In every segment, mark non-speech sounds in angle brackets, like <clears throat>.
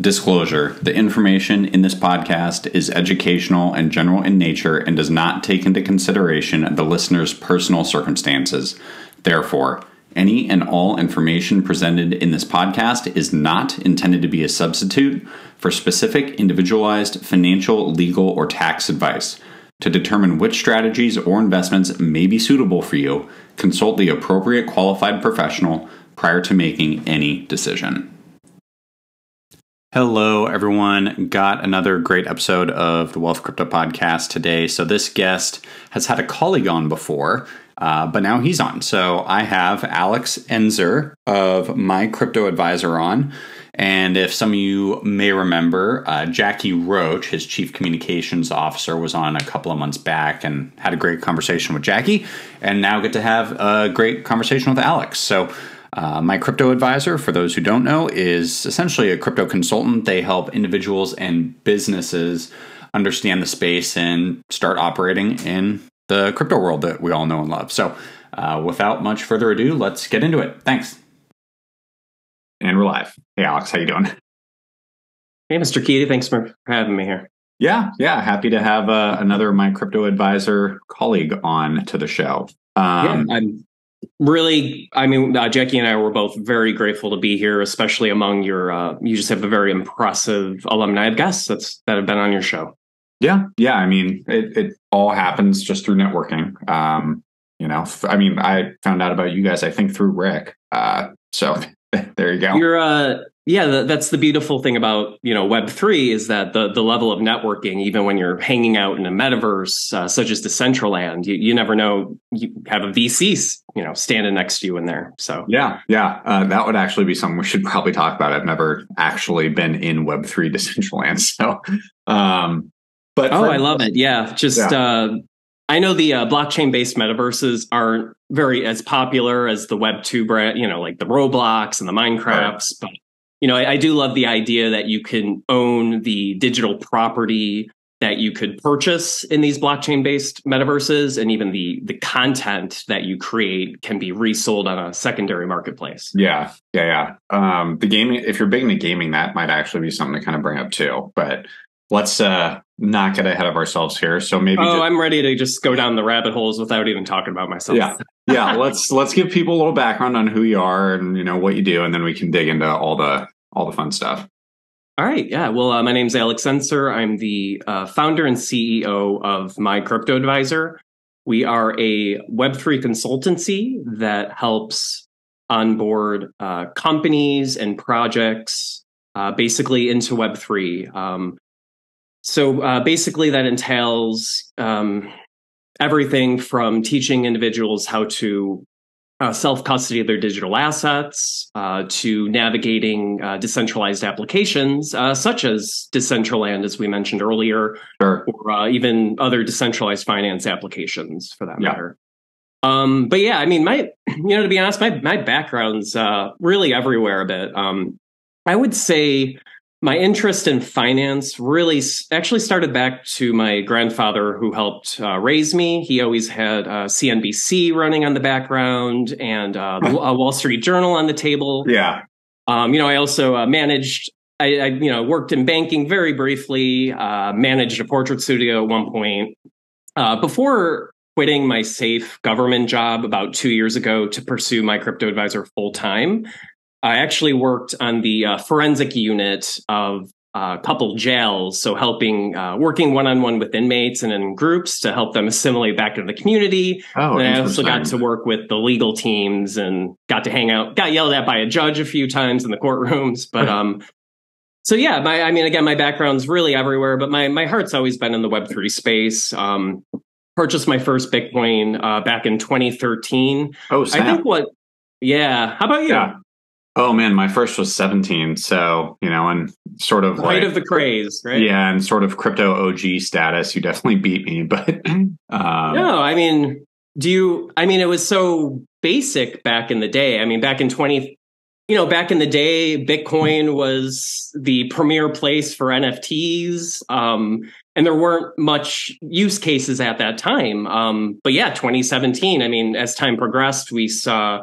Disclosure The information in this podcast is educational and general in nature and does not take into consideration the listener's personal circumstances. Therefore, any and all information presented in this podcast is not intended to be a substitute for specific individualized financial, legal, or tax advice. To determine which strategies or investments may be suitable for you, consult the appropriate qualified professional prior to making any decision. Hello, everyone. Got another great episode of the Wealth Crypto Podcast today. So, this guest has had a colleague on before, uh, but now he's on. So, I have Alex Enser of My Crypto Advisor on. And if some of you may remember, uh, Jackie Roach, his chief communications officer, was on a couple of months back and had a great conversation with Jackie. And now get to have a great conversation with Alex. So, uh, my crypto advisor, for those who don't know, is essentially a crypto consultant. They help individuals and businesses understand the space and start operating in the crypto world that we all know and love. So, uh, without much further ado, let's get into it. Thanks. And we're live. Hey, Alex, how you doing? Hey, Mr. Keaty. Thanks for having me here. Yeah, yeah. Happy to have uh, another my crypto advisor colleague on to the show. Um, yeah, I'm really i mean uh, jackie and i were both very grateful to be here especially among your uh, you just have a very impressive alumni of guests that's that have been on your show. Yeah yeah i mean it, it all happens just through networking. Um you know i mean i found out about you guys i think through rick. Uh so <laughs> there you go. You're uh yeah that's the beautiful thing about you know web 3 is that the the level of networking even when you're hanging out in a metaverse uh, such as decentraland you, you never know you have a vc you know standing next to you in there so yeah yeah uh, that would actually be something we should probably talk about i've never actually been in web 3 decentraland <laughs> so um but oh for, i love it yeah just yeah. uh I know the uh, blockchain based metaverses aren't very as popular as the Web two brand, you know, like the Roblox and the Minecrafts, right. but you know, I, I, do love the idea that you can own the digital property that you could purchase in these blockchain based metaverses and even the the content that you create can be resold on a secondary marketplace. Yeah yeah yeah. Um the gaming if you're big into gaming that might actually be something to kind of bring up too but let's uh not get ahead of ourselves here so maybe oh just, i'm ready to just go down the rabbit holes without even talking about myself. Yeah yeah let's let's give people a little background on who you are and you know what you do and then we can dig into all the all the fun stuff. All right. Yeah. Well, uh, my name's Alex Enser. I'm the uh, founder and CEO of My Crypto Advisor. We are a Web3 consultancy that helps onboard uh, companies and projects uh, basically into Web3. Um, so uh, basically, that entails um, everything from teaching individuals how to uh, self custody of their digital assets uh, to navigating uh, decentralized applications uh, such as Decentraland, as we mentioned earlier, sure. or uh, even other decentralized finance applications for that yeah. matter. Um, but yeah, I mean, my <clears throat> you know to be honest, my my background's uh, really everywhere a bit. Um, I would say my interest in finance really actually started back to my grandfather who helped uh, raise me. He always had uh, CNBC running on the background and uh, the Wall Street Journal on the table. Yeah. Um, you know, I also uh, managed. I, I, you know, worked in banking very briefly. Uh, managed a portrait studio at one point. Uh, before quitting my safe government job about two years ago to pursue my crypto advisor full time. I actually worked on the uh, forensic unit of a couple jails, so helping uh, working one on one with inmates and in groups to help them assimilate back into the community. Oh, and I also got to work with the legal teams and got to hang out. Got yelled at by a judge a few times in the courtrooms, but <laughs> um. So yeah, my I mean again, my background's really everywhere, but my my heart's always been in the Web three space. Um, purchased my first Bitcoin uh, back in 2013. Oh, snap. I think what yeah. How about you? Yeah. Oh man, my first was 17. So, you know, and sort of the like, height of the craze, right? Yeah, and sort of crypto OG status. You definitely beat me, <laughs> but um, no, I mean, do you? I mean, it was so basic back in the day. I mean, back in 20, you know, back in the day, Bitcoin was the premier place for NFTs. Um, and there weren't much use cases at that time. Um, but yeah, 2017, I mean, as time progressed, we saw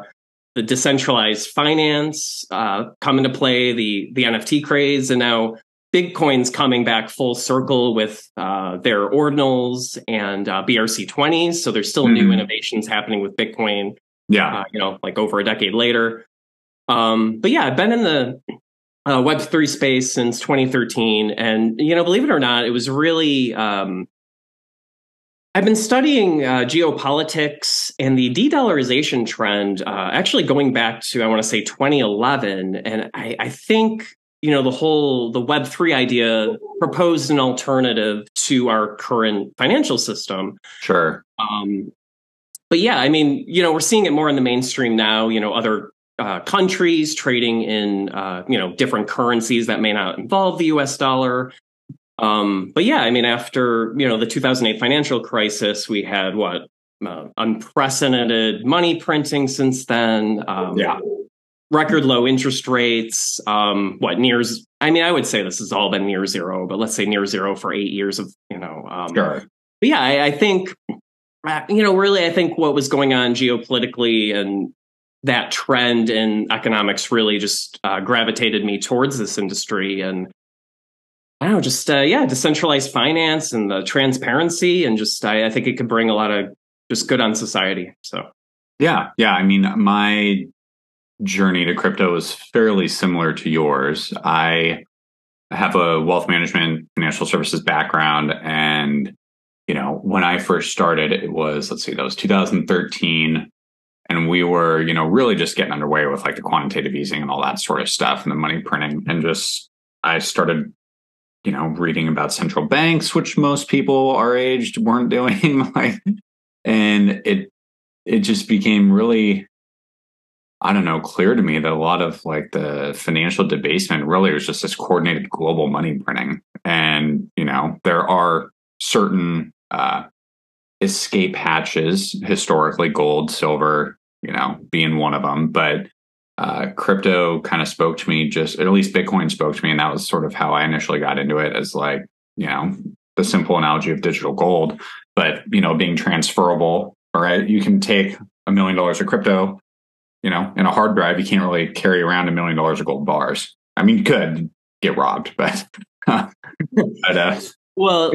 the decentralized finance uh, come into play, the the NFT craze, and now Bitcoin's coming back full circle with uh, their ordinals and uh, BRC20s. So there's still mm-hmm. new innovations happening with Bitcoin. Yeah, uh, you know, like over a decade later. Um, but yeah, I've been in the uh, Web3 space since 2013. And, you know, believe it or not, it was really, um, I've been studying uh, geopolitics and the de dollarization trend, uh, actually going back to, I want to say 2011. And I, I think, you know, the whole, the Web3 idea proposed an alternative to our current financial system. Sure. Um, but yeah, I mean, you know, we're seeing it more in the mainstream now. You know, other uh, countries trading in uh, you know different currencies that may not involve the U.S. dollar. Um, but yeah, I mean, after you know the 2008 financial crisis, we had what uh, unprecedented money printing since then. Um, yeah, record low interest rates. Um, what near? I mean, I would say this has all been near zero, but let's say near zero for eight years of you know. Um, sure. But yeah, I, I think uh, you know, really, I think what was going on geopolitically and that trend in economics really just uh, gravitated me towards this industry and I don't know, just uh, yeah, decentralized finance and the transparency, and just I, I, think it could bring a lot of just good on society. So yeah, yeah. I mean, my journey to crypto is fairly similar to yours. I have a wealth management, financial services background, and you know, when I first started, it was let's see, that was 2013 and we were you know really just getting underway with like the quantitative easing and all that sort of stuff and the money printing and just i started you know reading about central banks which most people our age weren't doing <laughs> like and it it just became really i don't know clear to me that a lot of like the financial debasement really was just this coordinated global money printing and you know there are certain uh escape hatches historically gold silver you know, being one of them. But uh, crypto kind of spoke to me, just at least Bitcoin spoke to me, and that was sort of how I initially got into it. As like, you know, the simple analogy of digital gold, but you know, being transferable. All right, you can take a million dollars of crypto, you know, in a hard drive. You can't really carry around a million dollars of gold bars. I mean, you could get robbed, but <laughs> but uh, well.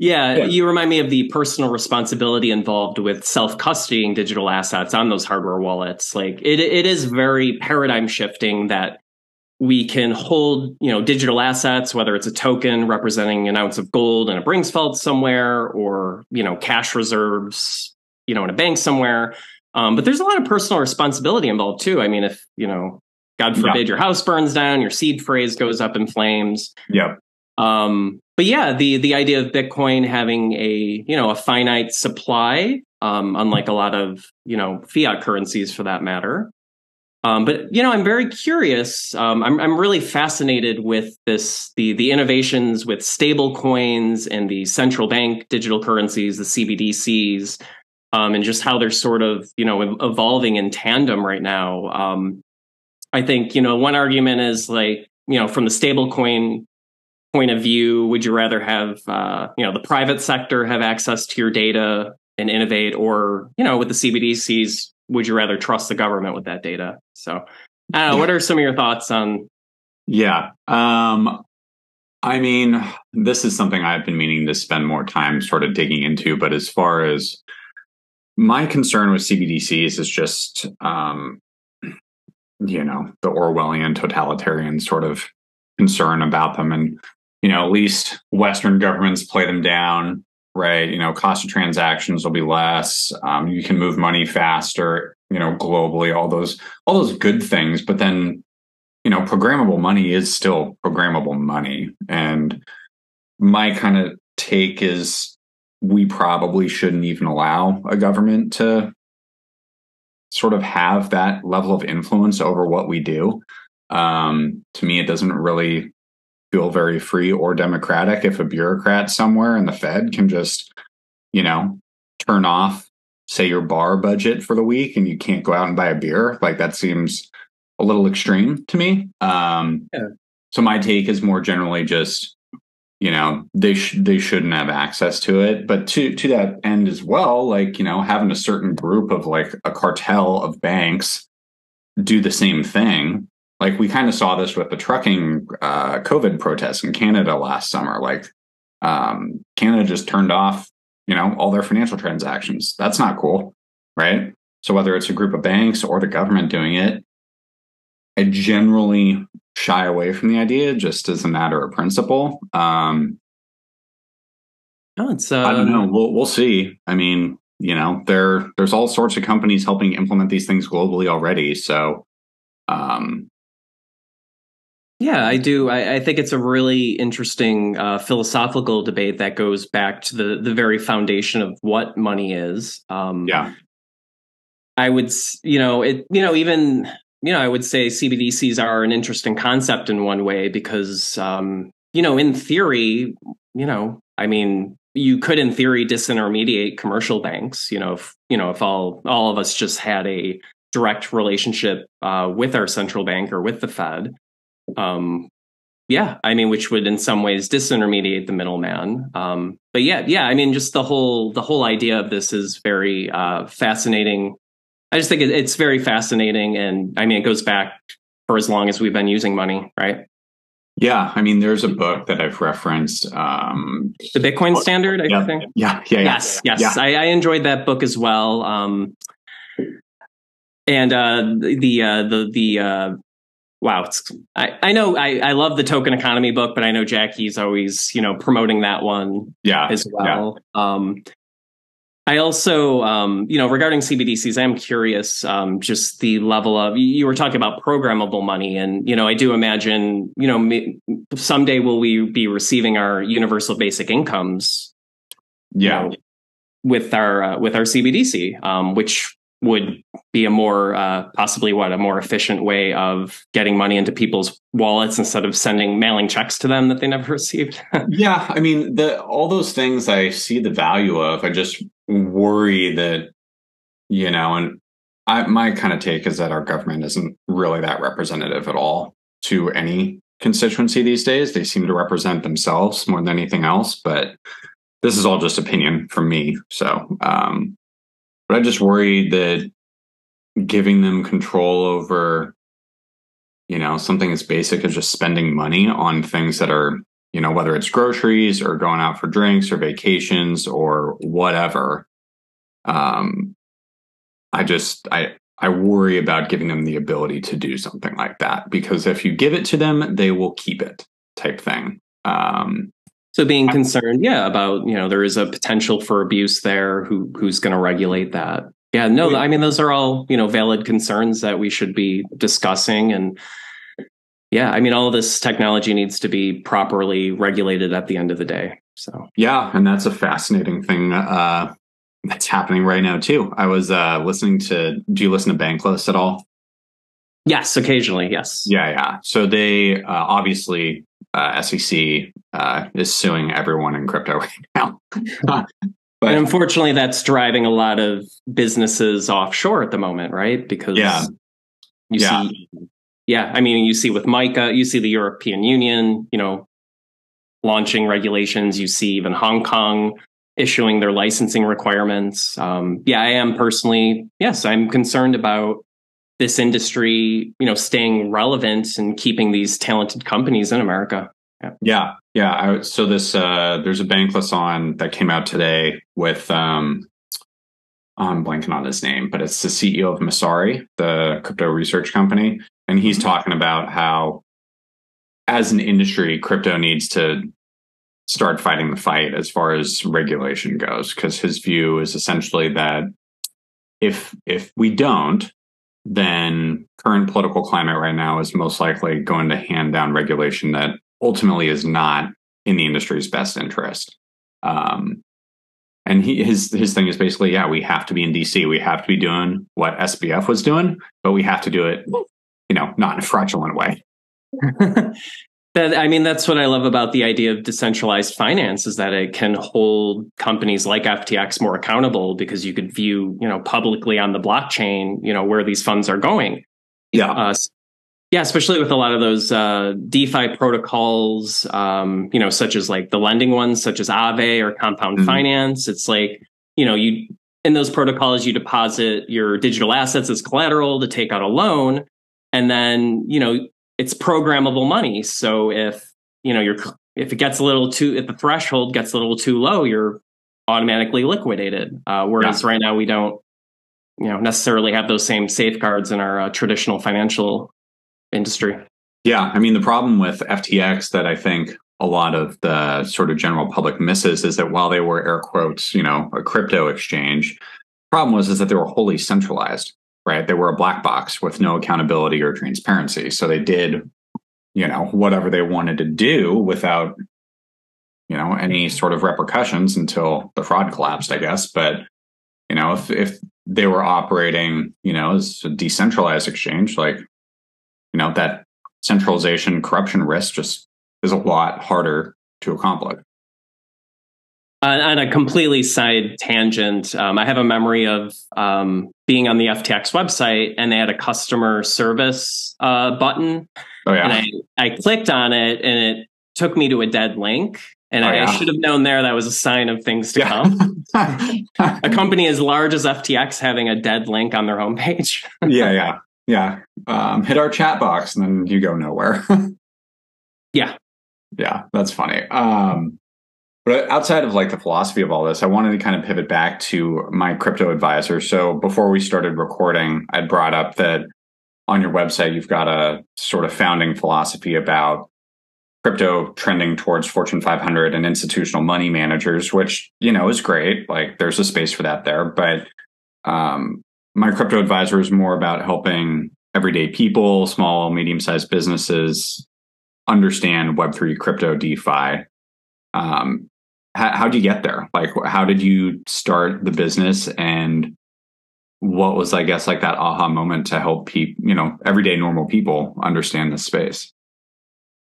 Yeah, yeah, you remind me of the personal responsibility involved with self custodying digital assets on those hardware wallets. Like it, it is very paradigm shifting that we can hold, you know, digital assets, whether it's a token representing an ounce of gold in a Brinks vault somewhere, or you know, cash reserves, you know, in a bank somewhere. Um, but there's a lot of personal responsibility involved too. I mean, if you know, God forbid, yeah. your house burns down, your seed phrase goes up in flames. Yeah. Um, but yeah, the the idea of Bitcoin having a you know a finite supply, um, unlike a lot of you know fiat currencies for that matter. Um, but you know, I'm very curious. Um, I'm I'm really fascinated with this the the innovations with stable coins and the central bank digital currencies, the CBDCs, um, and just how they're sort of you know evolving in tandem right now. Um, I think you know one argument is like you know from the stable coin point of view would you rather have uh, you know the private sector have access to your data and innovate or you know with the cbdc's would you rather trust the government with that data? So i don't what are some of your thoughts on yeah um i mean this is something i've been meaning to spend more time sort of digging into but as far as my concern with cbdc's is just um you know the orwellian totalitarian sort of concern about them and you know, at least Western governments play them down, right? You know, cost of transactions will be less. Um, you can move money faster, you know, globally, all those, all those good things. But then, you know, programmable money is still programmable money. And my kind of take is we probably shouldn't even allow a government to sort of have that level of influence over what we do. Um, to me, it doesn't really feel very free or democratic if a bureaucrat somewhere in the Fed can just, you know, turn off, say, your bar budget for the week and you can't go out and buy a beer. Like that seems a little extreme to me. Um, yeah. So my take is more generally just, you know, they sh- they shouldn't have access to it. But to to that end as well, like you know, having a certain group of like a cartel of banks do the same thing. Like we kind of saw this with the trucking uh, COVID protests in Canada last summer. Like um, Canada just turned off, you know, all their financial transactions. That's not cool, right? So whether it's a group of banks or the government doing it, I generally shy away from the idea just as a matter of principle. Um, oh, it's, uh, I don't know. We'll we'll see. I mean, you know, there there's all sorts of companies helping implement these things globally already. So, um, yeah, I do. I, I, think it's a really interesting uh, philosophical debate that goes back to the the very foundation of what money is. Um, yeah, I would, you know, it, you know, even you know, I would say CBDCs are an interesting concept in one way because, um, you know, in theory, you know, I mean, you could, in theory, disintermediate commercial banks. You know, if you know, if all all of us just had a direct relationship uh, with our central bank or with the Fed, um, yeah, I mean, which would in some ways disintermediate the middleman. Um, but yeah, yeah, I mean, just the whole the whole idea of this is very uh, fascinating I just think it's very fascinating, and I mean, it goes back for as long as we've been using money, right? Yeah, I mean, there's a book that I've referenced, um, the Bitcoin Standard. I yeah, think. Yeah, yeah, yeah yes, yes. Yeah. I, I, enjoyed that book as well. Um, and uh, the uh, the the uh, wow, I I know I I love the token economy book, but I know Jackie's always you know promoting that one. Yeah, as well. Yeah. Um, I also, um, you know, regarding CBDCs, I'm curious, um, just the level of you were talking about programmable money, and you know, I do imagine, you know, someday will we be receiving our universal basic incomes? Yeah, you know, with our uh, with our CBDC, um, which would be a more uh, possibly what a more efficient way of getting money into people's wallets instead of sending mailing checks to them that they never <laughs> received. yeah, I mean, the all those things I see the value of. I just worry that you know, and I, my kind of take is that our government isn't really that representative at all to any constituency these days. They seem to represent themselves more than anything else, but this is all just opinion from me. So, um, but I just worry that giving them control over, you know, something as basic as just spending money on things that are, you know, whether it's groceries or going out for drinks or vacations or whatever. Um, I just, I, I worry about giving them the ability to do something like that because if you give it to them, they will keep it type thing. Um, so being concerned, yeah, about you know there is a potential for abuse there. Who who's going to regulate that? Yeah, no, I mean those are all you know valid concerns that we should be discussing, and yeah, I mean all of this technology needs to be properly regulated at the end of the day. So yeah, and that's a fascinating thing uh, that's happening right now too. I was uh, listening to. Do you listen to Bankless at all? Yes, occasionally. Yes. Yeah, yeah. So they uh, obviously uh, SEC uh, is suing everyone in crypto <laughs> right now. but and unfortunately, that's driving a lot of businesses offshore at the moment, right? Because yeah, you yeah. see, yeah, I mean, you see with MiCA, you see the European Union, you know, launching regulations. You see even Hong Kong issuing their licensing requirements. Um, yeah, I am personally, yes, I'm concerned about this industry, you know, staying relevant and keeping these talented companies in America. Yeah, yeah. yeah. I, so this uh, there's a bankless on that came out today with um, I'm blanking on his name, but it's the CEO of Messari, the crypto research company, and he's mm-hmm. talking about how, as an industry, crypto needs to start fighting the fight as far as regulation goes, because his view is essentially that if if we don't, then current political climate right now is most likely going to hand down regulation that ultimately is not in the industry's best interest. Um, and he, his his thing is basically, yeah, we have to be in DC. We have to be doing what SBF was doing, but we have to do it, you know, not in a fraudulent way. <laughs> That, I mean, that's what I love about the idea of decentralized finance is that it can hold companies like FTX more accountable because you could view, you know, publicly on the blockchain, you know, where these funds are going. Yeah. Uh, yeah, especially with a lot of those uh, DeFi protocols, um, you know, such as like the lending ones, such as Aave or Compound mm-hmm. Finance. It's like, you know, you in those protocols, you deposit your digital assets as collateral to take out a loan, and then you know it's programmable money. So if you know you're if it gets a little too if the threshold gets a little too low, you're automatically liquidated. Uh, whereas yeah. right now we don't you know necessarily have those same safeguards in our uh, traditional financial industry. Yeah, I mean the problem with FTX that I think a lot of the sort of general public misses is that while they were air quotes, you know, a crypto exchange, problem was is that they were wholly centralized, right? They were a black box with no accountability or transparency. So they did, you know, whatever they wanted to do without, you know, any sort of repercussions until the fraud collapsed, I guess. But, you know, if if they were operating, you know, as a decentralized exchange, like, you know, that centralization corruption risk just is a lot harder to accomplish. On a completely side tangent, um, I have a memory of um, being on the FTX website and they had a customer service uh, button. Oh, yeah. And I, I clicked on it and it took me to a dead link. And oh, I, yeah. I, should have known there that was a sign of things to yeah. come. <laughs> a company as large as FTX having a dead link on their homepage. <laughs> yeah, yeah, yeah. Um, hit our chat box and then you go nowhere. <laughs> yeah. Yeah, that's funny. Um, but outside of like the philosophy of all this, I wanted to kind of pivot back to my crypto advisor. So before we started recording, I brought up that on your website, you've got a sort of founding philosophy about crypto trending towards Fortune 500 and institutional money managers, which, you know, is great. Like there's a space for that there. But um, my crypto advisor is more about helping everyday people, small, medium sized businesses understand Web3 crypto DeFi. Um, how, how did you get there? Like, how did you start the business and what was, I guess, like that aha moment to help people, you know, everyday normal people understand this space?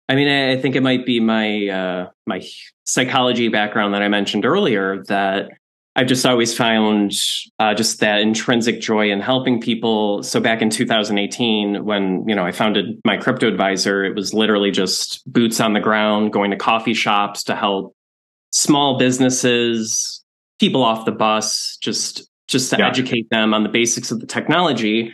I mean, I think it might be my uh, my psychology background that I mentioned earlier that I've just always found uh, just that intrinsic joy in helping people. So back in 2018, when you know I founded my crypto advisor, it was literally just boots on the ground, going to coffee shops to help small businesses, people off the bus, just just to yeah. educate them on the basics of the technology.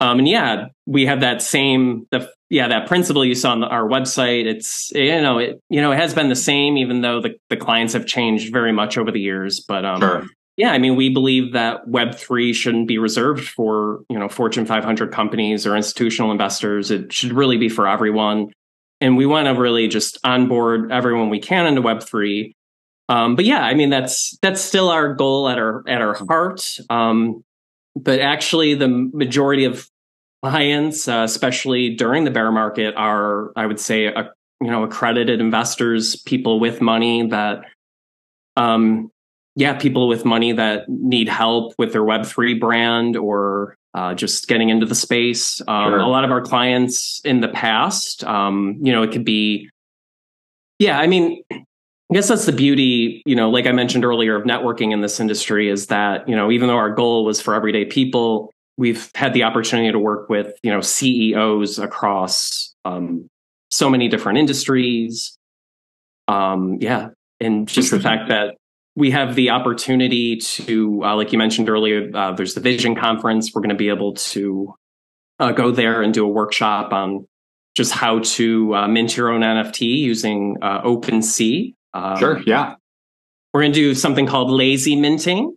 Um, and yeah, we have that same the yeah that principle you saw on the, our website. It's you know it you know it has been the same even though the, the clients have changed very much over the years. But um, sure. yeah, I mean we believe that Web three shouldn't be reserved for you know Fortune 500 companies or institutional investors. It should really be for everyone, and we want to really just onboard everyone we can into Web three. Um, but yeah, I mean that's that's still our goal at our at our heart. Um, but actually the majority of clients, uh, especially during the bear market, are I would say a, you know accredited investors, people with money that, um, yeah, people with money that need help with their Web three brand or uh, just getting into the space. Um, sure. A lot of our clients in the past, um, you know, it could be, yeah, I mean, I guess that's the beauty, you know, like I mentioned earlier of networking in this industry is that, you know, even though our goal was for everyday people, we've had the opportunity to work with, you know, CEOs across um, so many different industries. Um, yeah. And just the fact that we have the opportunity to, uh, like you mentioned earlier, uh, there's the Vision Conference. We're going to be able to uh, go there and do a workshop on just how to uh, mint your own NFT using uh, OpenSea. Um, sure. Yeah. We're going to do something called lazy minting.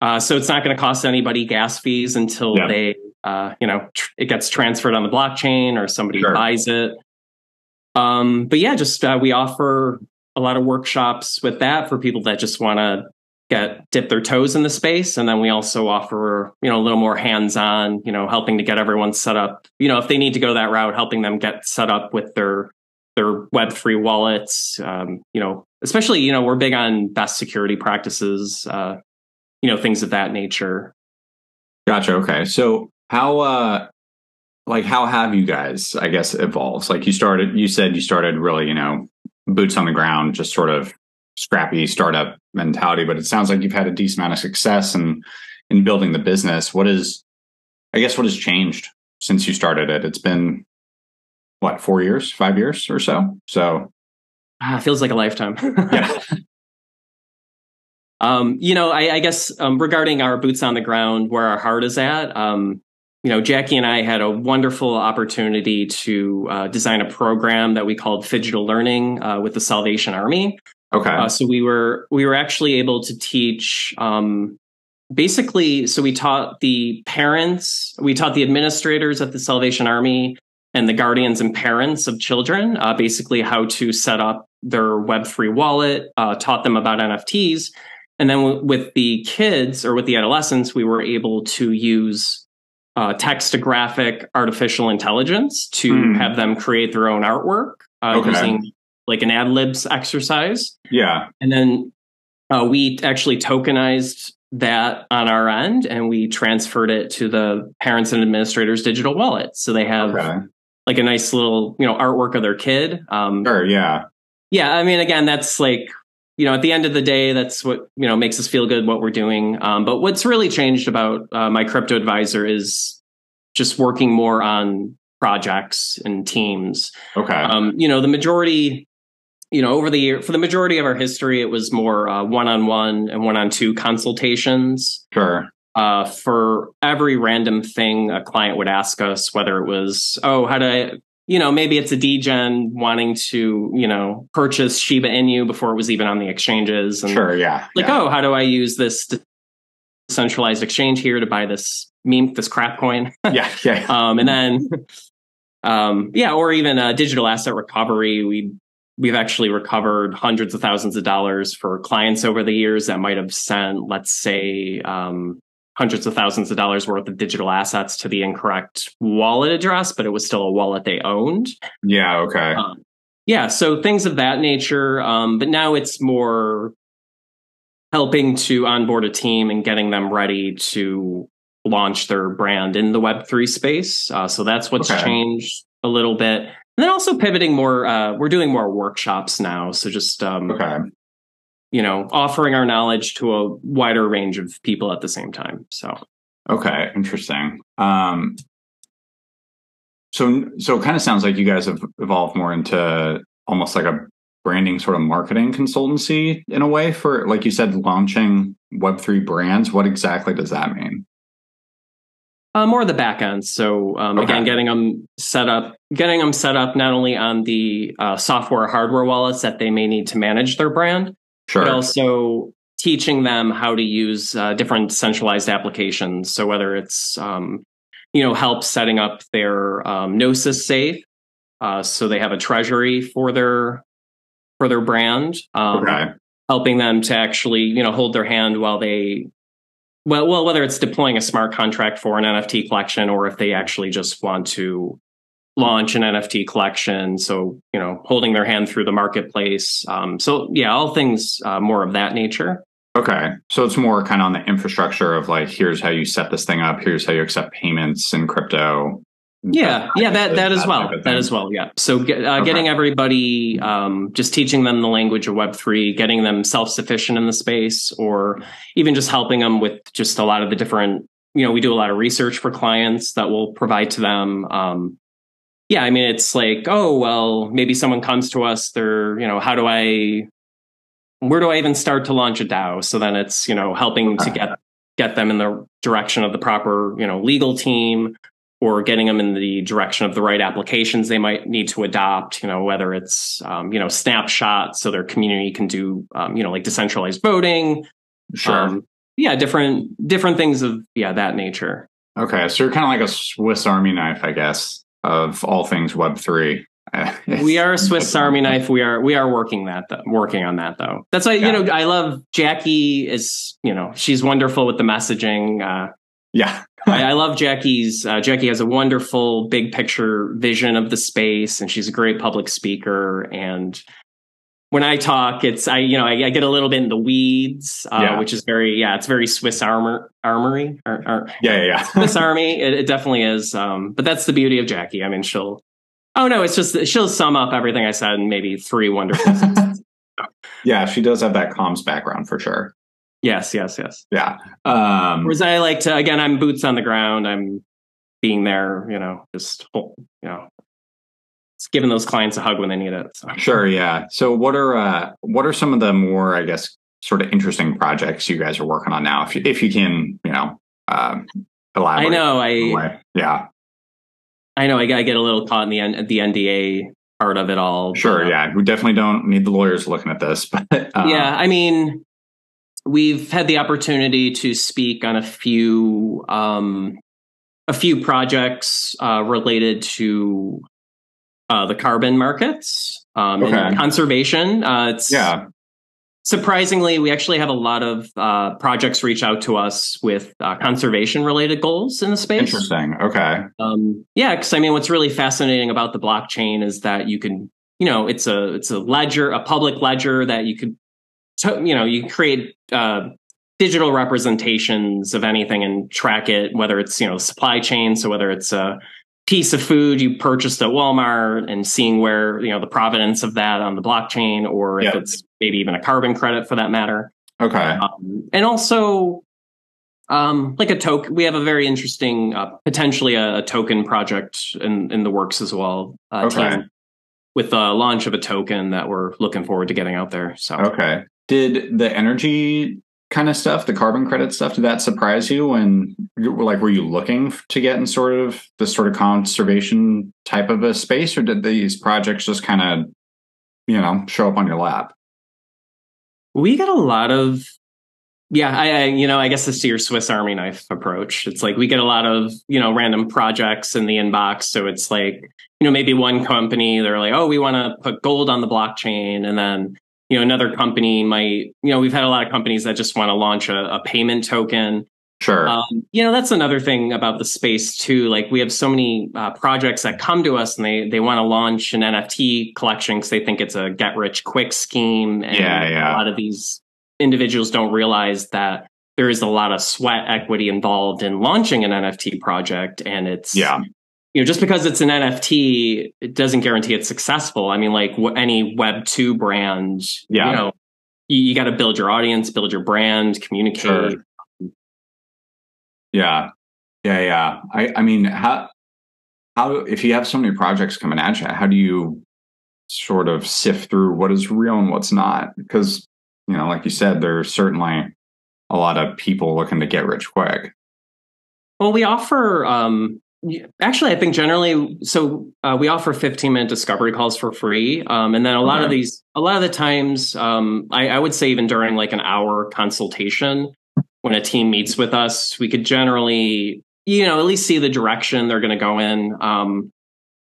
Uh, so it's not going to cost anybody gas fees until yeah. they, uh, you know, tr- it gets transferred on the blockchain or somebody sure. buys it. Um, but yeah, just uh, we offer a lot of workshops with that for people that just want to get dip their toes in the space and then we also offer you know a little more hands-on you know helping to get everyone set up you know if they need to go that route helping them get set up with their their Web3 wallets. Um, you know, especially you know we're big on best security practices. Uh, you know, things of that nature. Gotcha. Okay, so how uh, like how have you guys, I guess, evolved? Like you started, you said you started really, you know, boots on the ground, just sort of scrappy startup mentality, but it sounds like you've had a decent amount of success in in building the business. What is, I guess, what has changed since you started it? It's been what four years, five years or so. So ah, feels like a lifetime. <laughs> yeah. Um, you know, I, I guess um, regarding our boots on the ground, where our heart is at, um, you know, Jackie and I had a wonderful opportunity to uh, design a program that we called Phygital Learning uh, with the Salvation Army. Okay. Uh, so we were we were actually able to teach um, basically. So we taught the parents, we taught the administrators at the Salvation Army, and the guardians and parents of children, uh, basically how to set up their Web three wallet. Uh, taught them about NFTs, and then w- with the kids or with the adolescents, we were able to use uh, text to graphic artificial intelligence to Mm. have them create their own artwork uh, Okay. using like an ad libs exercise. Yeah. And then uh, we actually tokenized that on our end and we transferred it to the parents and administrators digital wallet. So they have Okay. Like a nice little, you know, artwork of their kid. Um, Sure. Yeah. yeah, I mean, again, that's like, you know, at the end of the day, that's what, you know, makes us feel good what we're doing. Um, but what's really changed about uh, my crypto advisor is just working more on projects and teams. Okay. Um, you know, the majority, you know, over the year, for the majority of our history, it was more uh, one on one and one on two consultations. sure. Uh, for every random thing a client would ask us, whether it was, oh, how do I, you know, maybe it's a degen wanting to, you know, purchase Shiba Inu before it was even on the exchanges. And Sure. Yeah. like, yeah. oh, how do I use this centralized exchange here to buy this meme, this crap coin? <laughs> yeah. Yeah. um, and then um, yeah or even uh, digital asset recovery we we've actually recovered hundreds of thousands of dollars for clients over the years that might have sent let's say um, hundreds of thousands of dollars worth of digital assets to the incorrect wallet address but it was still a wallet they owned Yeah. Okay. um, yeah so things of that nature um, but now it's more helping to onboard a team and getting them ready to launch their brand in the web3 space uh, so that's what's Okay. changed a little bit and then also pivoting more uh, we're doing more workshops now so just um, okay. You know offering our knowledge to a wider range of people at the same time so Okay, interesting. Um, so, so it kind of sounds like you guys have evolved more into almost like a branding sort of marketing consultancy in a way for, like you said, launching Web three brands. What exactly does that mean? Uh, more of the back end. So um, Okay. again, getting them set up, getting them set up not only on the uh, software hardware wallets that they may need to manage their brand, Sure. but also teaching them how to use uh, different centralized applications. So whether it's um, you know help setting up their um, Gnosis safe, uh, so they have a treasury for their for their brand. Um, okay. helping them to actually you know hold their hand while they well well whether it's deploying a smart contract for an NFT collection or if they actually just want to launch an NFT collection so you know holding their hand through the marketplace um, so yeah all things uh, more of that nature Okay. So it's more kind of on the infrastructure of like, here's how you set this thing up. Here's how you accept payments in crypto. yeah yeah that that as well that as well yeah so get, uh, Okay. getting everybody um, just teaching them the language of web3 getting them self-sufficient in the space or even just helping them with just a lot of the different you know we do a lot of research for clients that we'll provide to them um, yeah i mean it's like oh well maybe someone comes to us they're you know how do i where do i even start to launch a dao so then it's you know helping to get get them in the direction of the proper you know legal team or getting them in the direction of the right applications they might need to adopt you know whether it's um, you know snapshot so their community can do um, you know like decentralized voting Sure. um, yeah different different things of yeah that nature okay. So you're kind of like a Swiss Army knife, I guess, of all things Web three. <laughs> we are a swiss army knife we are we are working that th- working on that though that's why you know i love jackie is you know she's wonderful with the messaging uh, Yeah. <laughs> I, I love Jackie's. Uh, Jackie has a wonderful big picture vision of the space, and she's a great public speaker. And when I talk, it's I you know I, I get a little bit in the weeds, uh, Yeah. which is very yeah, it's very Swiss armor armory or, or Yeah. Yeah. yeah. <laughs> Swiss Army. It, it definitely is. Um, but that's the beauty of Jackie. I mean, she'll. Oh no, it's just she'll sum up everything I said in maybe three wonderful. <laughs> yeah. She does have that comms background for sure. yes, yes, yes. Yeah. Um, Whereas I like to again, I'm boots on the ground. I'm being there. You know, just you know, giving those clients a hug when they need it. So. Sure, yeah. So what are uh what are some of the more I guess sort of interesting projects you guys are working on now? If you, if you can, you know, uh, elaborate. I know. I yeah. I know. I, I get a little caught in the the NDA part of it all. Sure. But, yeah. We definitely don't need the lawyers looking at this, <laughs> but uh, yeah. I mean, we've had the opportunity to speak on a few um, a few projects uh, related to uh, the carbon markets um, okay. and conservation. Uh, it's, yeah. Surprisingly, we actually have a lot of uh, projects reach out to us with uh, conservation related goals in the space. Interesting. Okay. Um, yeah, because I mean, what's really fascinating about the blockchain is that you can, you know, it's a it's a ledger, a public ledger that you could, you know, you create uh, digital representations of anything and track it, whether it's you know supply chain, so whether it's a piece of food you purchased at Walmart and seeing where you know the provenance of that on the blockchain, or if yep. it's maybe even a carbon credit for that matter. Okay, um, and also um, like a token. We have a very interesting, uh, potentially a, a, token project in in the works as well. Uh, okay. with the launch of a token that we're looking forward to getting out there. So okay. Did the energy kind of stuff, the carbon credit stuff, did that surprise you? And like, were you looking to get in sort of this sort of conservation type of a space, or did these projects just kind of, you know, show up on your lap? We got a lot of, yeah, I, I, you know, I guess this is your Swiss Army knife approach. It's like we get a lot of, you know, random projects in the inbox. So it's like, you know, maybe one company, they're like, oh, we want to put gold on the blockchain. And then you know another company might you know we've had a lot of companies that just want to launch a, a payment token. Sure. Um, you know that's another thing about the space too like we have so many uh, projects that come to us and they they want to launch an nft collection because they think it's a get rich quick scheme and yeah, yeah. a lot of these individuals don't realize that there is a lot of sweat equity involved in launching an nft project and it's yeah you know, just because it's an NFT, it doesn't guarantee it's successful. I mean, like any Web two brand, yeah. you know, you, you got to build your audience, build your brand, communicate. Sure. Yeah, yeah, yeah. I, I mean, how, how, if you have so many projects coming at you, how do you sort of sift through what is real and what's not? Because, you know, like you said, there's certainly a lot of people looking to get rich quick. Well, we offer um, Actually, I think generally, so uh, we offer 15 minute discovery calls for free. Um, and then a lot okay. of these, a lot of the times, um, I, I, would say even during like an hour consultation, when a team meets with us, we could generally, you know, at least see the direction they're going to go in. Um,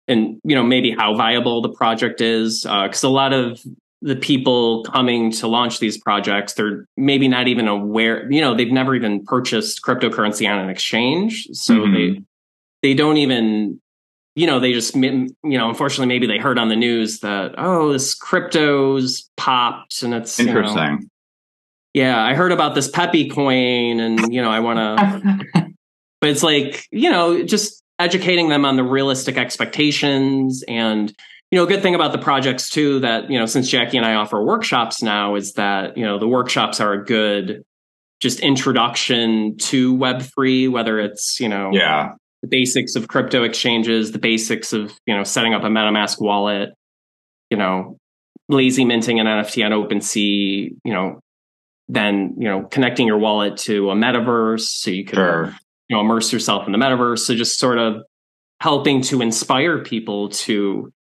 and, you know, maybe how viable the project is. Because uh, a lot of the people coming to launch these projects, they're maybe not even aware, you know, they've never even purchased cryptocurrency on an exchange. So mm-hmm. they, they don't even you know they just you know unfortunately maybe they heard on the news that oh this crypto's popped and it's interesting you know, yeah i heard about this Pepe coin and you know i want to <laughs> but it's like you know just educating them on the realistic expectations and you know a good thing about the projects too that you know since jackie and i offer workshops now is that you know the workshops are a good just introduction to web3 whether it's you know yeah the basics of crypto exchanges, the basics of you know setting up a MetaMask wallet, you know, lazy minting an NFT on OpenSea, you know, then you know connecting your wallet to a metaverse so you can sure. you know immerse yourself in the metaverse. So just sort of helping to inspire people to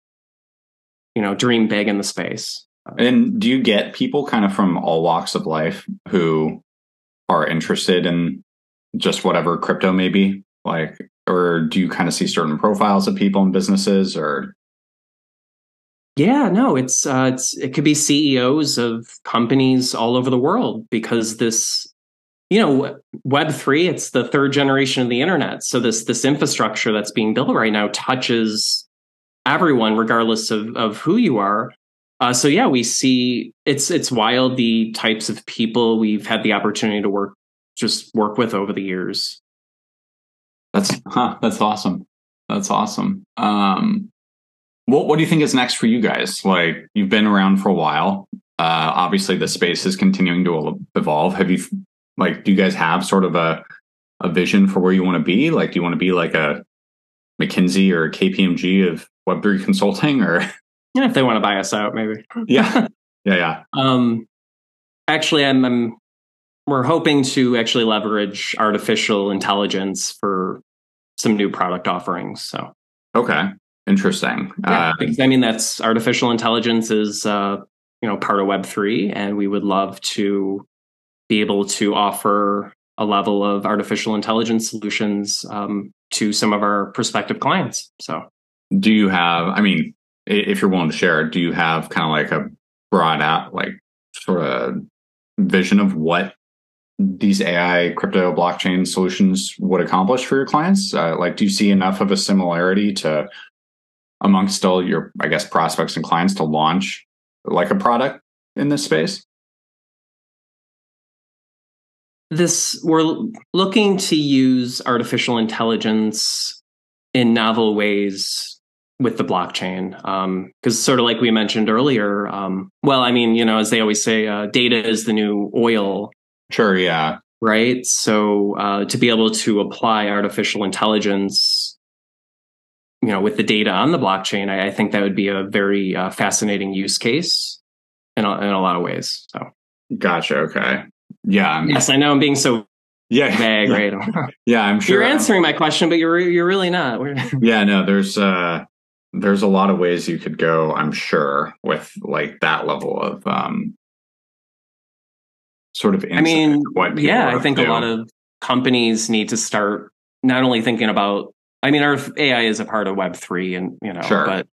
you know dream big in the space. And do you get people kind of from all walks of life who are interested in just whatever crypto may be? Like, or do you kind of see certain profiles of people and businesses or? Yeah no it's uh it's it could be ceos of companies all over the world because this you know web 3 it's the third generation of the internet. So this this infrastructure that's being built right now touches everyone regardless of of who you are. Uh, so yeah we see it's it's wild the types of people we've had the opportunity to work just work with over the years that's huh, that's awesome. That's awesome. Um, what what do you think is next for you guys? Like you've been around for a while. Uh, obviously, the space is continuing to evolve. Have you like do you guys have sort of a a vision for where you want to be? Like, do you want to be like a McKinsey or a KPMG of Web three consulting, or yeah, if they want to buy us out, maybe. yeah, <laughs> yeah, yeah. Um, actually, I'm, I'm we're hoping to actually leverage artificial intelligence for some new product offerings. So okay, interesting. Yeah, uh, because I mean that's artificial intelligence is uh, you know part of Web three, and we would love to be able to offer a level of artificial intelligence solutions um, to some of our prospective clients. So, do you have? I mean, if you're willing to share, do you have kind of like a broad out, like sort of vision of what these AI crypto blockchain solutions would accomplish for your clients? Uh, like, do you see enough of a similarity to amongst all your, I guess, prospects and clients to launch like a product in this space? This we're looking to use artificial intelligence in novel ways with the blockchain because um, sort of like we mentioned earlier um, well i mean you know as they always say uh, data is the new oil Sure, yeah. Right. So uh, to be able to apply artificial intelligence, you know, with the data on the blockchain, I, I think that would be a very uh, fascinating use case in a, in a lot of ways. So, gotcha. Okay. Yeah. I'm, yes, I know I'm being so yeah vague, right? <laughs> yeah, I'm sure. You're answering my question, but you're you're really not. <laughs> yeah, no. There's uh, there's a lot of ways you could go. I'm sure with like that level of um, sort of I mean, yeah, I think do. a lot of companies need to start not only thinking about I mean our AI is a part of web 3 and you know, sure. but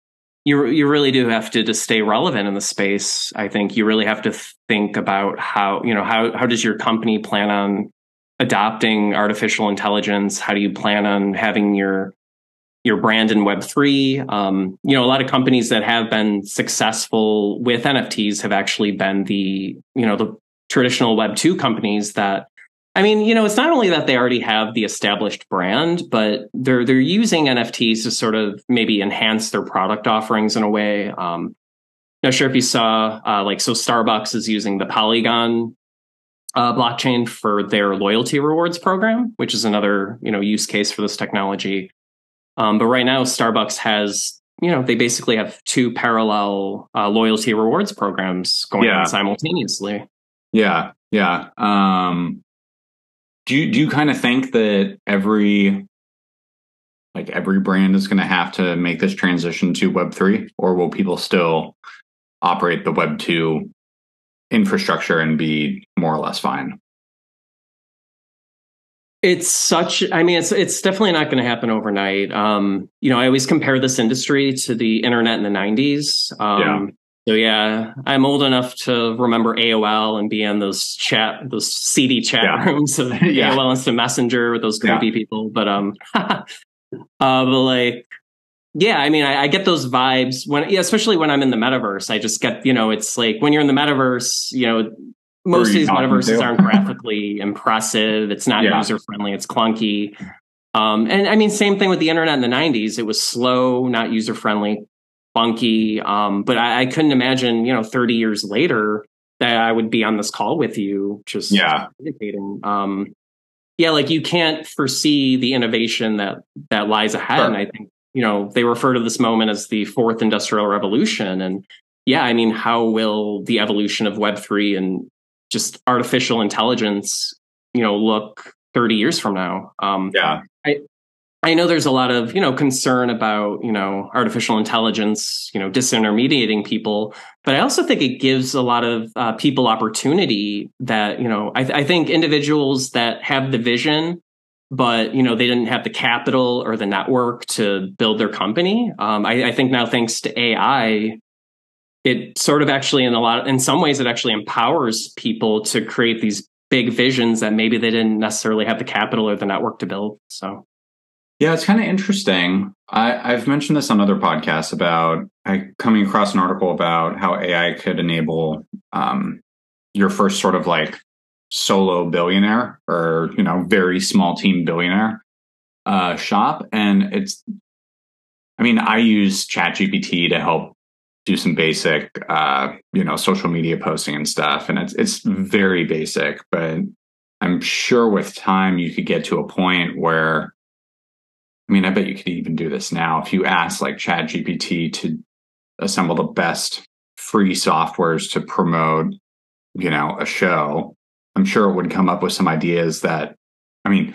you you really do have to to stay relevant in the space. I think you really have to think about how, you know, how how does your company plan on adopting artificial intelligence? How do you plan on having your your brand in web 3 um, you know a lot of companies that have been successful with nfts have actually been the you know the traditional Web 2 companies that I mean, you know, it's not only that they already have the established brand, but they're they're using NFTs to sort of maybe enhance their product offerings in a way. Um, not sure if you saw, uh, like, so Starbucks is using the Polygon uh, blockchain for their loyalty rewards program, which is another you know use case for this technology. Um, but right now, Starbucks has you know they basically have two parallel uh, loyalty rewards programs going yeah. on simultaneously. Yeah, yeah. Um, do you do you kind of think that every like every brand is going to have to make this transition to Web three, or will people still operate the Web two infrastructure and be more or less fine? It's such. I mean, it's it's definitely not going to happen overnight. Um, you know, I always compare this industry to the internet in the '90s. Um, yeah. So yeah, I'm old enough to remember AOL and be in those chat, those CD chat yeah. rooms of <laughs> yeah. AOL Instant Messenger with those creepy yeah. people. But um, <laughs> uh, but like, yeah, I mean, I, I get those vibes when, yeah, especially when I'm in the metaverse. I just get, you know, it's like when you're in the metaverse, you know, most of these metaverses aren't graphically <laughs> impressive. It's not user friendly. It's clunky. Um, and I mean, same thing with the internet in the '90s. It was slow, not user friendly funky. Um, but I, I, couldn't imagine, you know, 30 years later that I would be on this call with you, just yeah. meditating. Um, yeah, like you can't foresee the innovation that that lies ahead. Sure. And I think, you know, they refer to this moment as the fourth industrial revolution. And yeah, I mean, how will the evolution of Web3 and just artificial intelligence, you know, look 30 years from now? Um, yeah. I, I know there's a lot of, you know, concern about, you know, artificial intelligence, you know, disintermediating people, but I also think it gives a lot of uh, people opportunity that, you know, I, th- I think individuals that have the vision, but, you know, they didn't have the capital or the network to build their company. Um, I, I think now, thanks to AI, it sort of actually, in a lot, in some ways, it actually empowers people to create these big visions that maybe they didn't necessarily have the capital or the network to build. So. Yeah, it's kind of interesting. I, have mentioned this on other podcasts about I, coming across an article about how AI could enable um, your first sort of like solo billionaire or you know very small team billionaire uh, shop, and it's. I mean, I use ChatGPT to help do some basic, uh, you know, social media posting and stuff, and it's it's very basic, but I'm sure with time you could get to a point where I mean, I bet you could even do this now if you ask like Chat GPT to assemble the best free softwares to promote you know, a show, I'm sure it would come up with some ideas that, I mean,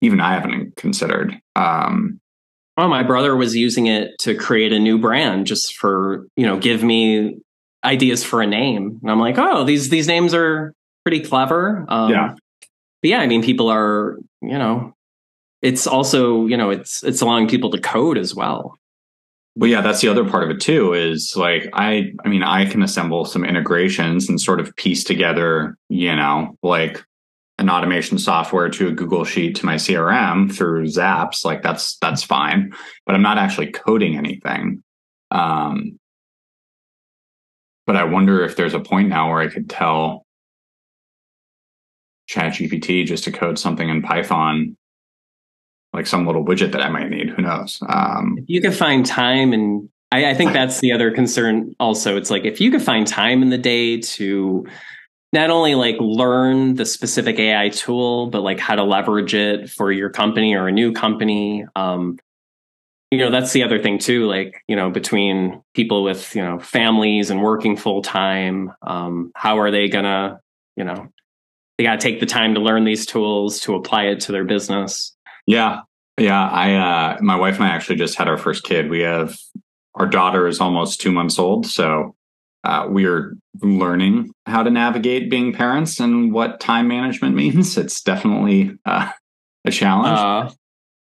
even I haven't considered. Um, well, my brother was using it to create a new brand just for, you know, give me ideas for a name. And I'm like, oh, these these names are pretty clever. Um, yeah. But yeah, I mean, people are, you know, it's also, you know, it's it's allowing people to code as well. Well, yeah, that's the other part of it too. Is like I, I mean, I can assemble some integrations and sort of piece together, you know, like an automation software to a Google Sheet to my CRM through Zaps. Like that's that's fine, but I'm not actually coding anything. Um, but I wonder if there's a point now where I could tell chat gpt just to code something in Python like some little widget that I might need. Who knows? Um, you can find time, and I, I think that's the other concern. Also, it's like if you could find time in the day to not only like learn the specific AI tool, but like how to leverage it for your company or a new company. Um, you know, that's the other thing too. Like, you know, between people with, you know, families and working full time, um, how are they gonna, you know, they got to take the time to learn these tools to apply it to their business. Yeah. Yeah. I, uh, my wife and I actually just had our first kid. We have, our daughter is almost two months old. So, uh, we're learning how to navigate being parents and what time management <laughs> means. It's definitely uh, a challenge. Uh,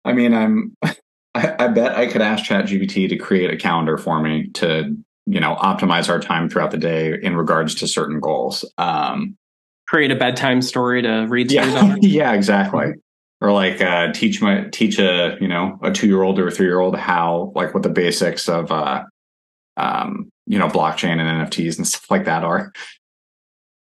I mean, I'm, <laughs> I, I, bet I could ask ChatGPT to create a calendar for me to, you know, optimize our time throughout the day in regards to certain goals. Um, create a bedtime story to read to yeah, <laughs> yeah, exactly or like uh, teach my teach a you know a two year old or a three year old how like what the basics of uh, um, you know blockchain and NFTs and stuff like that are.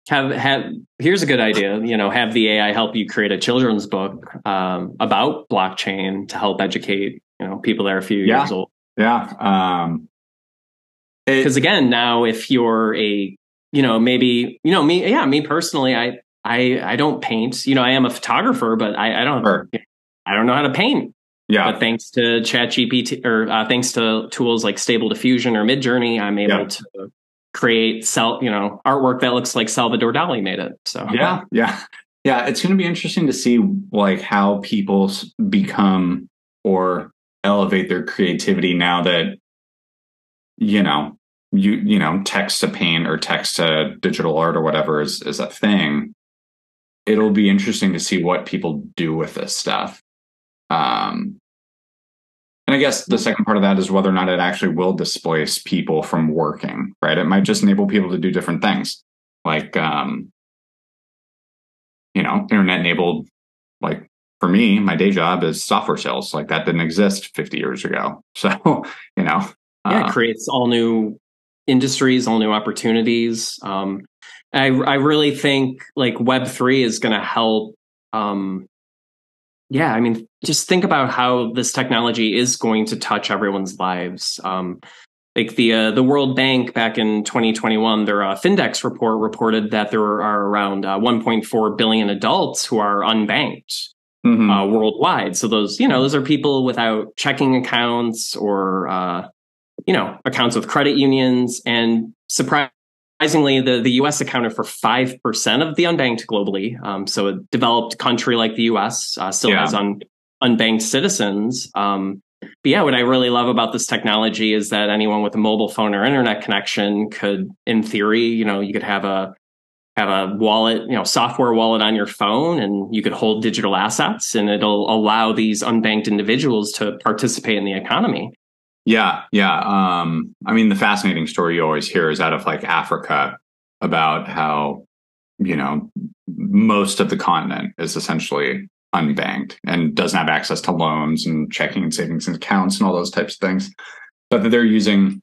Have have here's a good idea. You know, have the AI help you create a children's book um, about blockchain to help educate you know people that are a few yeah. years old. Yeah. Um, because again, now if you're a you know maybe you know me yeah me personally I I I don't paint. You know, I am a photographer, but I, I don't sure. I don't know how to paint. Yeah. But thanks to ChatGPT or uh, thanks to tools like Stable Diffusion or Midjourney, I'm able yeah. to create sell you know artwork that looks like Salvador Dali made it. So yeah, yeah, yeah. It's going to be interesting to see like how people become or elevate their creativity now that you know you you know text to paint or text to digital art or whatever is is a thing it'll be interesting to see what people do with this stuff. Um, and I guess the second part of that is whether or not it actually will displace people from working, right? It might just enable people to do different things, like, um, you know, internet enabled. Like for me, my day job is software sales. Like that didn't exist 50 years ago. <laughs> So, you know, yeah, it uh, creates all new industries, all new opportunities. Um, I I really think like Web three is going to help. Um, yeah, I mean, just think about how this technology is going to touch everyone's lives. Um, like the uh, the World Bank back in 2021, their uh, Findex report reported that there are around uh, 1.4 billion adults who are unbanked mm-hmm. uh, worldwide. So those, you know, those are people without checking accounts or uh, you know accounts with credit unions. And surprise surprisingly, the, the US accounted for 5% of the unbanked globally. Um, so a developed country like the US uh, still yeah. has un, unbanked citizens. Um, but yeah, what I really love about this technology is that anyone with a mobile phone or internet connection could, in theory, you know, you could have a have a wallet, you know, software wallet on your phone, and you could hold digital assets, and it'll allow these unbanked individuals to participate in the economy. Yeah, yeah. Um, I mean, the fascinating story you always hear is out of like Africa about how, you know, most of the continent is essentially unbanked and doesn't have access to loans and checking and savings and accounts and all those types of things. But that they're using,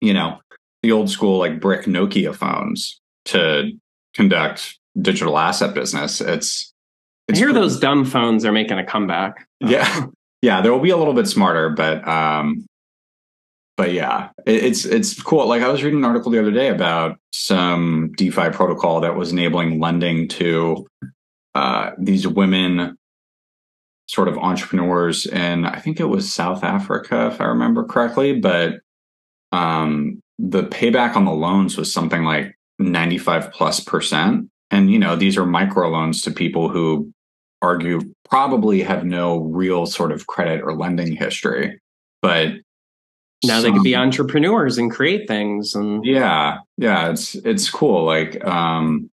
you know, the old school like brick Nokia phones to conduct digital asset business. It's, it's I hear those dumb phones are making a comeback. Yeah. <laughs> Yeah, they will be a little bit smarter, but um, but yeah, it, it's it's cool. Like I was reading an article the other day about some DeFi protocol that was enabling lending to uh, these women, sort of entrepreneurs, and I think it was South Africa, if I remember correctly. But um, the payback on the loans was something like 95 plus percent. And, you know, these are micro loans to people who argue probably have no real sort of credit or lending history. But now they could be entrepreneurs and create things and yeah yeah it's it's cool like um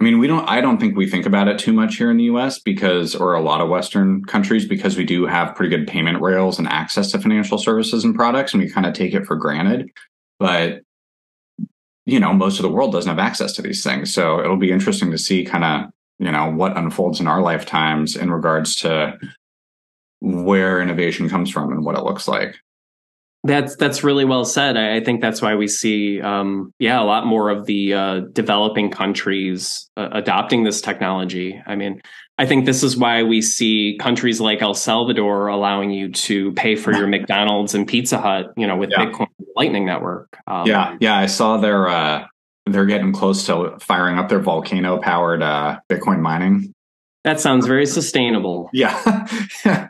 i mean we don't i don't think we think about it too much here in the us because or a lot of western countries because we do have pretty good payment rails and access to financial services and products and we kind of take it for granted. But you know most of the world doesn't have access to these things. So it'll be interesting to see kind of you know what unfolds in our lifetimes in regards to where innovation comes from and what it looks like that's that's really well said. I, I think that's why we see, um, yeah, a lot more of the uh, developing countries uh, adopting this technology. I mean, I think this is why we see countries like El Salvador allowing you to pay for your <laughs> McDonald's and Pizza Hut, you know, with yeah. Bitcoin Lightning Network. Um, yeah, yeah, I saw their uh, they're getting close to firing up their volcano powered uh, Bitcoin mining. That sounds very sustainable. Yeah. <laughs>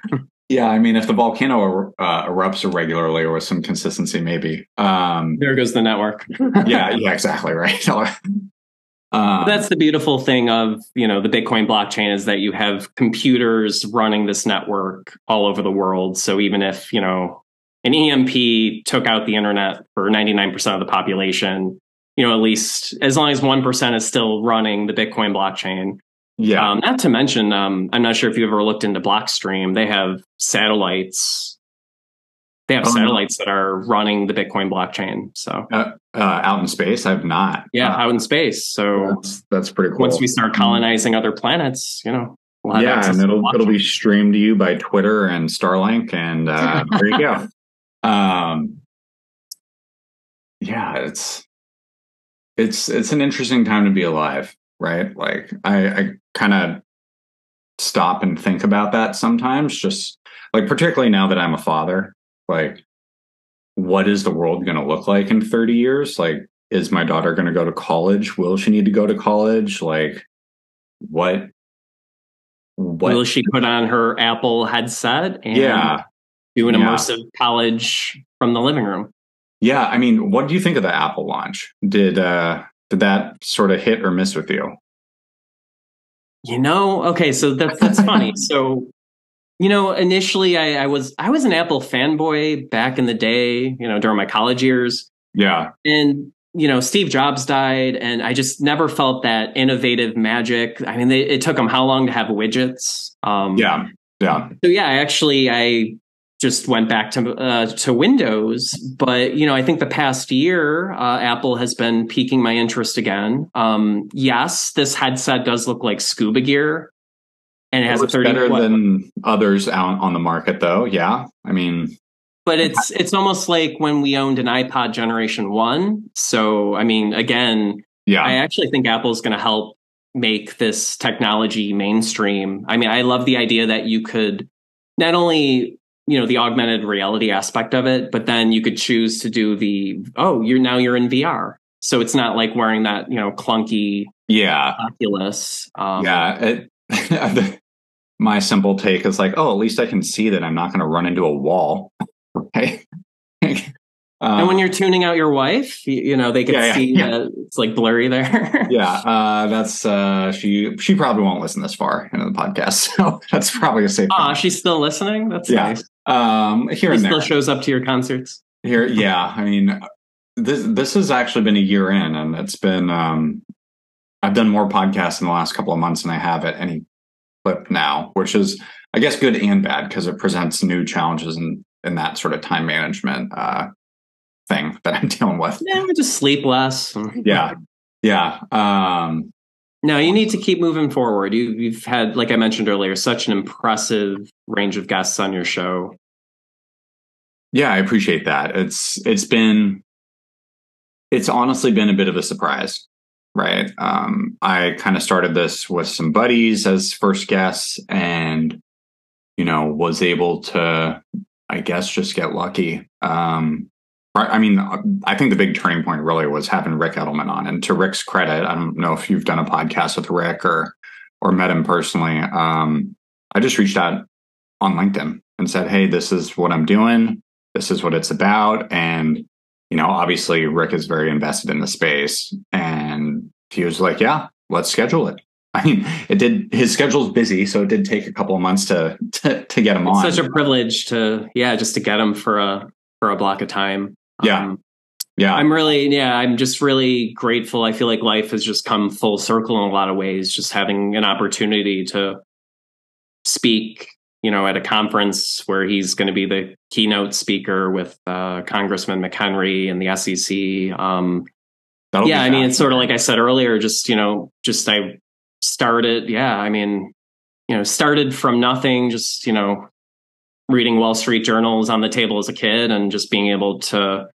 Yeah, I mean, if the volcano uh, erupts irregularly or with some consistency, maybe. Um, there goes the network. <laughs> yeah, yeah, exactly right. <laughs> Um, That's the beautiful thing of you know the Bitcoin blockchain is that you have computers running this network all over the world. So even if you know an EMP took out the internet for ninety nine percent of the population, you know at least as long as one percent is still running the Bitcoin blockchain, yeah. Um, not to mention, um, I'm not sure if you've ever looked into Blockstream. They have satellites. They have oh, satellites no. that are running the Bitcoin blockchain. So uh, uh, out in space, I've not. Yeah, uh, out in space. So that's, that's, pretty cool. Once we start colonizing other planets, you know, we'll yeah, and it'll it'll be streamed to you by Twitter and Starlink, and uh, <laughs> there you go. Um, yeah, it's it's it's an interesting time to be alive right? Like I, I kind of stop and think about that sometimes, just like particularly now that I'm a father, like what is the world going to look like in 30 years? Like, is my daughter going to go to college? Will she need to go to college? Like, what? What will she put on her Apple headset and yeah. do an immersive yeah. college from the living room? Yeah, I mean, what do you think of the Apple launch? Did uh did that sort of hit or miss with you? You know, okay, so that's that's funny. <laughs> So, you know, initially I, I was I was an Apple fanboy back in the day, you know, during my college years. Yeah. And you know, Steve Jobs died, and I just never felt that innovative magic. I mean, they, it took them how long to have widgets? Um, yeah, yeah. So yeah, actually, I just went back to uh, to Windows. But you know, I think the past year, uh, Apple has been piquing my interest again. Um, yes, this headset does look like scuba gear, and it, it has a thirty better what, than others out on the market, though. Yeah, I mean, but it's it's almost like when we owned an iPod Generation One. So I mean, again, yeah, I actually think Apple is going to help make this technology mainstream. I mean, I love the idea that you could not only you know the augmented reality aspect of it but then you could choose to do the oh you're now you're in vr so it's not like wearing that you know clunky yeah. Oculus um, yeah it, <laughs> my simple take is like oh at least i can see that i'm not going to run into a wall <laughs> right <laughs> um, and when you're tuning out your wife, you, you know they can yeah, see yeah, yeah. it's like blurry there. <laughs> yeah, uh, that's uh, she. She probably won't listen this far into the podcast, <laughs> so that's probably a safe. Ah, she's still listening. That's yeah. nice. Um, here he and still there. shows up to your concerts. Here, yeah. I mean, this this has actually been a year in, and it's been. Um, I've done more podcasts in the last couple of months than I have at any clip now, which is, I guess, good and bad because it presents new challenges in in that sort of time management uh, thing <laughs> that I'm dealing with. Yeah, just sleep less. yeah, yeah. Um, no, you need to keep moving forward. You, you've had, like I mentioned earlier, such an impressive range of guests on your show. Yeah, I appreciate that. It's it's been it's honestly been a bit of a surprise, right? Um, I kind of started this with some buddies as first guests, and you know was able to, I guess, just get lucky. Um, I mean, I think the big turning point really was having Rick Edelman on. And to Rick's credit, I don't know if you've done a podcast with Rick or or met him personally. Um, I just reached out on LinkedIn and said, "Hey, this is what I'm doing. This is what it's about." And you know, obviously, Rick is very invested in the space, and he was like, "Yeah, let's schedule it." <laughs> I mean, it did. His schedule's busy, so it did take a couple of months to to, to get him It's on. such a privilege to yeah, just to get him for a for a block of time. Yeah. Um, yeah, I'm really, yeah, I'm just really grateful. I feel like life has just come full circle in a lot of ways. Just having an opportunity to speak, you know, at a conference where he's going to be the keynote speaker with uh, Congressman McHenry and the SEC. Um, That'll yeah, I mean, it's sort of like I said earlier. Just you know, just I started. Yeah, I mean, you know, started from nothing. Just you know, reading Wall Street journals on the table as a kid, and just being able to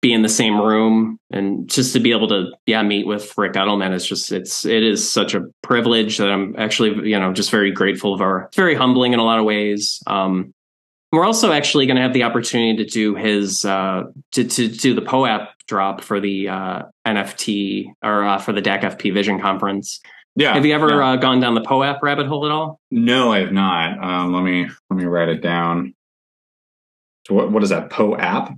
be in the same room and just to be able to yeah meet with Rick Edelman is just it's it is such a privilege that I'm actually you know just very grateful for. It's very humbling in a lot of ways. Um, we're also actually going to have the opportunity to do his uh, to to do the POAP drop for the uh, NFT or uh, for the DAC FP Vision Conference. Yeah. have you ever yeah. uh, gone down the POAP rabbit hole at all? no, I have not. Um, let me let me write it down. So what what is that? Po app?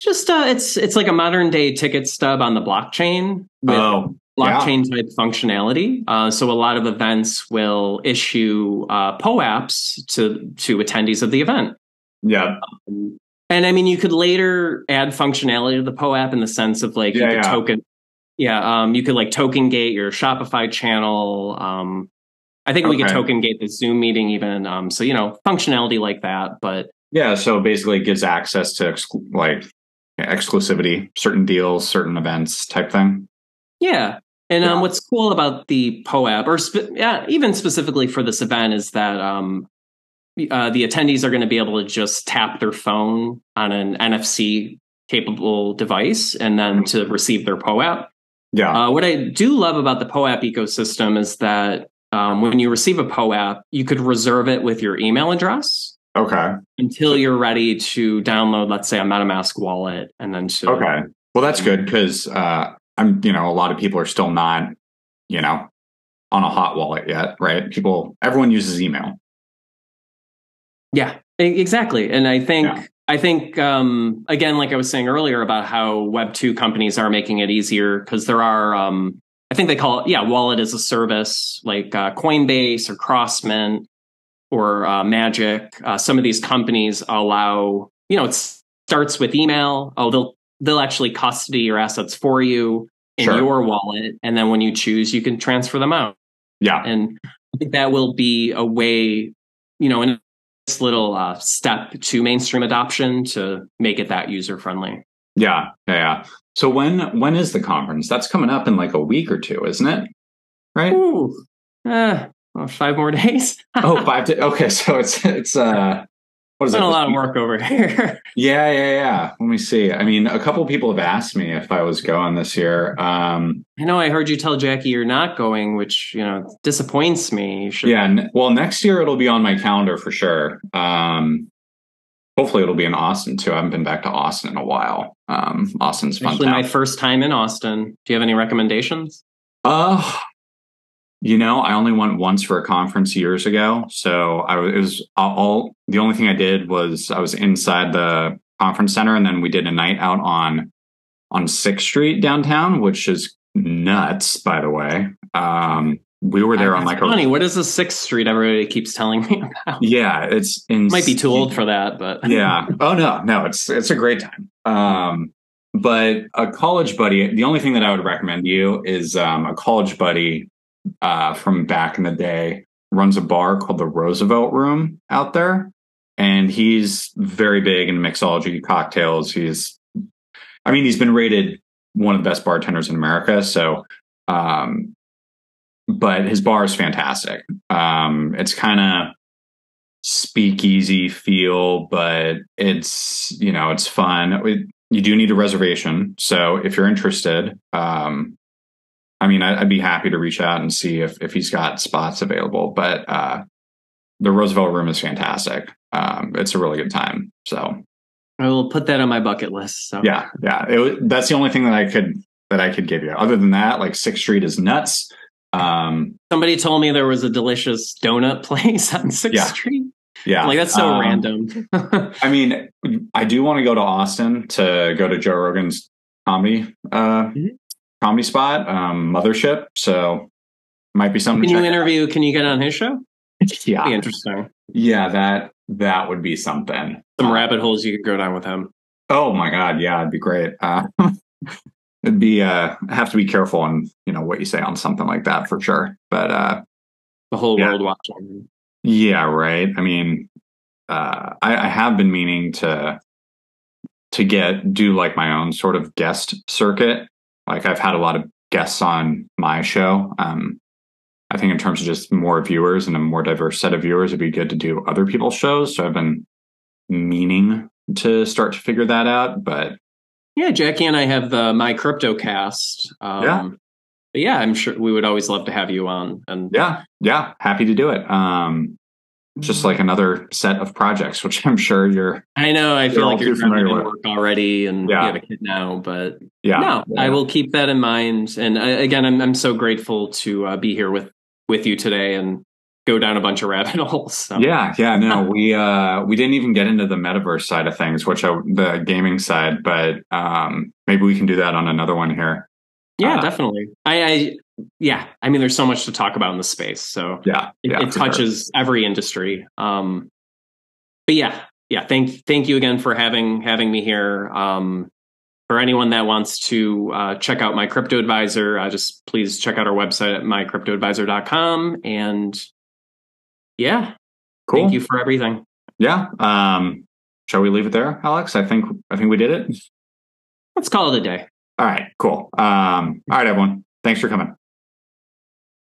Just uh, it's it's like a modern day ticket stub on the blockchain with oh, blockchain type functionality. Uh, so a lot of events will issue uh, POAPs to to attendees of the event. yeah, And I mean, you could later add functionality to the POAP in the sense of like you could yeah. token, yeah, um, you could like token gate your Shopify channel. Um, I think we could token gate the Zoom meeting even. Um, so you know, functionality like that. But yeah. So basically, it gives access to exclu- like exclusivity, certain deals, certain events, type thing. Yeah. And Yeah. um, what's cool about the POAP, or yeah, even specifically for this event, is that um, uh, the attendees are going to be able to just tap their phone on an NFC capable device and then to receive their POAP. Yeah, Uh, what I do love about the POAP ecosystem is that um, when you receive a POAP, you could reserve it with your email address okay, until you're ready to download, let's say, a MetaMask wallet, and then to okay. Well, that's good because uh, I'm you know a lot of people are still not you know on a hot wallet yet, right? People, everyone uses email. Yeah, exactly. And I think Yeah. I think um, again, like I was saying earlier about how Web two companies are making it easier because there are um, I think they call it yeah wallet as a service like uh, Coinbase or Crossmint or uh, Magic. Uh, some of these companies allow you know it starts with email. Oh, they'll they'll actually custody your assets for you in Sure. your wallet, and then when you choose, you can transfer them out Yeah, and I think that will be a way, you know, nice little uh, step to mainstream adoption to make it that user friendly. yeah, yeah, yeah. So when when is the conference? That's coming up in like a week or two, isn't it? Right? Ooh, uh, well, five more <laughs> days. oh, five. To, okay, so it's it's uh, what is it? a lot of work over <laughs> here. Yeah, yeah, yeah. Let me see. I mean, a couple people have asked me if I was going this year. Um, I know I heard you tell Jackie you're not going, which you know disappoints me. Yeah. N- well, next year it'll be on my calendar for sure. Um, hopefully it'll be in Austin too. I haven't been back to Austin in a while. Um, Austin's fun. actually my first time in Austin. Do you have any recommendations? Uh, you know, I only went once for a conference years ago. So I was, it was all, the only thing I did was I was inside the conference center and then we did a night out on, on Sixth Street downtown, which is nuts, by the way. Um, we were there on like funny. a, What is the Sixth Street? Everybody keeps telling me <laughs> about. yeah, it's in, Might be too old for that, but <laughs> yeah. Oh no, no, it's it's a great time. Um, but a college buddy. The only thing that I would recommend you is um, a college buddy uh, from back in the day runs a bar called the Roosevelt Room out there, and he's very big in mixology cocktails. He's, I mean, he's been rated one of the best bartenders in America. So, um, but his bar is fantastic. Um, it's kind of speakeasy feel, but it's you know it's fun. It- you do need a reservation, so if you're interested, um, I mean, I, I'd be happy to reach out and see if if he's got spots available. But uh, the Roosevelt Room is fantastic. Um, it's a really good time. So I will put that on my bucket list. So yeah, yeah, it, that's the only thing that I could that I could give you. Other than that, like Sixth Street is nuts. Um, Somebody told me there was a delicious donut <laughs> place on Sixth Yeah. Street. yeah, Like that's so Um, random. I mean, I do want to go to Austin to go to Joe Rogan's comedy uh, Mhm. Comedy spot, um, Mothership. So might be something. Can you interview? Out. Can you get on his show? <laughs> yeah, be interesting. Yeah, that that would be something. Some uh, rabbit holes you could go down with him. Oh my god, yeah, it'd be great. Uh, <laughs> it'd be uh, have to be careful on you know what you say on something like that for sure. But uh, the whole yeah. world watching. Yeah, right. I mean, uh, I, I have been meaning to to get do like my own sort of guest circuit. Like I've had a lot of guests on my show. Um, I think in terms of just more viewers and a more diverse set of viewers, it'd be good to do other people's shows. So I've been meaning to start to figure that out. But yeah, Jackie and I have the My Crypto Cast. Um, yeah. yeah, I'm sure we would always love to have you on. And yeah, yeah, happy to do it. Um, just like another set of projects, which I'm sure you're. I know. I feel like you're familiar with work already, and yeah. you have a kid now. But yeah, no, yeah. I will keep that in mind. And I, uh, again, I'm I'm so grateful to uh, be here with with you today and go down a bunch of rabbit <laughs> holes. So. Yeah, yeah, no, <laughs> we uh we didn't even get into the metaverse side of things, which I, the gaming side, but um maybe we can do that on another one here. Yeah, uh, definitely. I, I yeah, I mean, there's so much to talk about in the space. So yeah, it, yeah, it touches sure. every industry. Um, but yeah, yeah. Thank thank you again for having having me here. Um, for anyone that wants to uh, check out my crypto advisor, uh, just please check out our website at mycryptoadvisor.com. And yeah, cool. Thank you for everything. Yeah. Um, shall we leave it there, Alex? I think I think we did it. Let's call it a day. All right. Cool. Um, all right, everyone. Thanks for coming.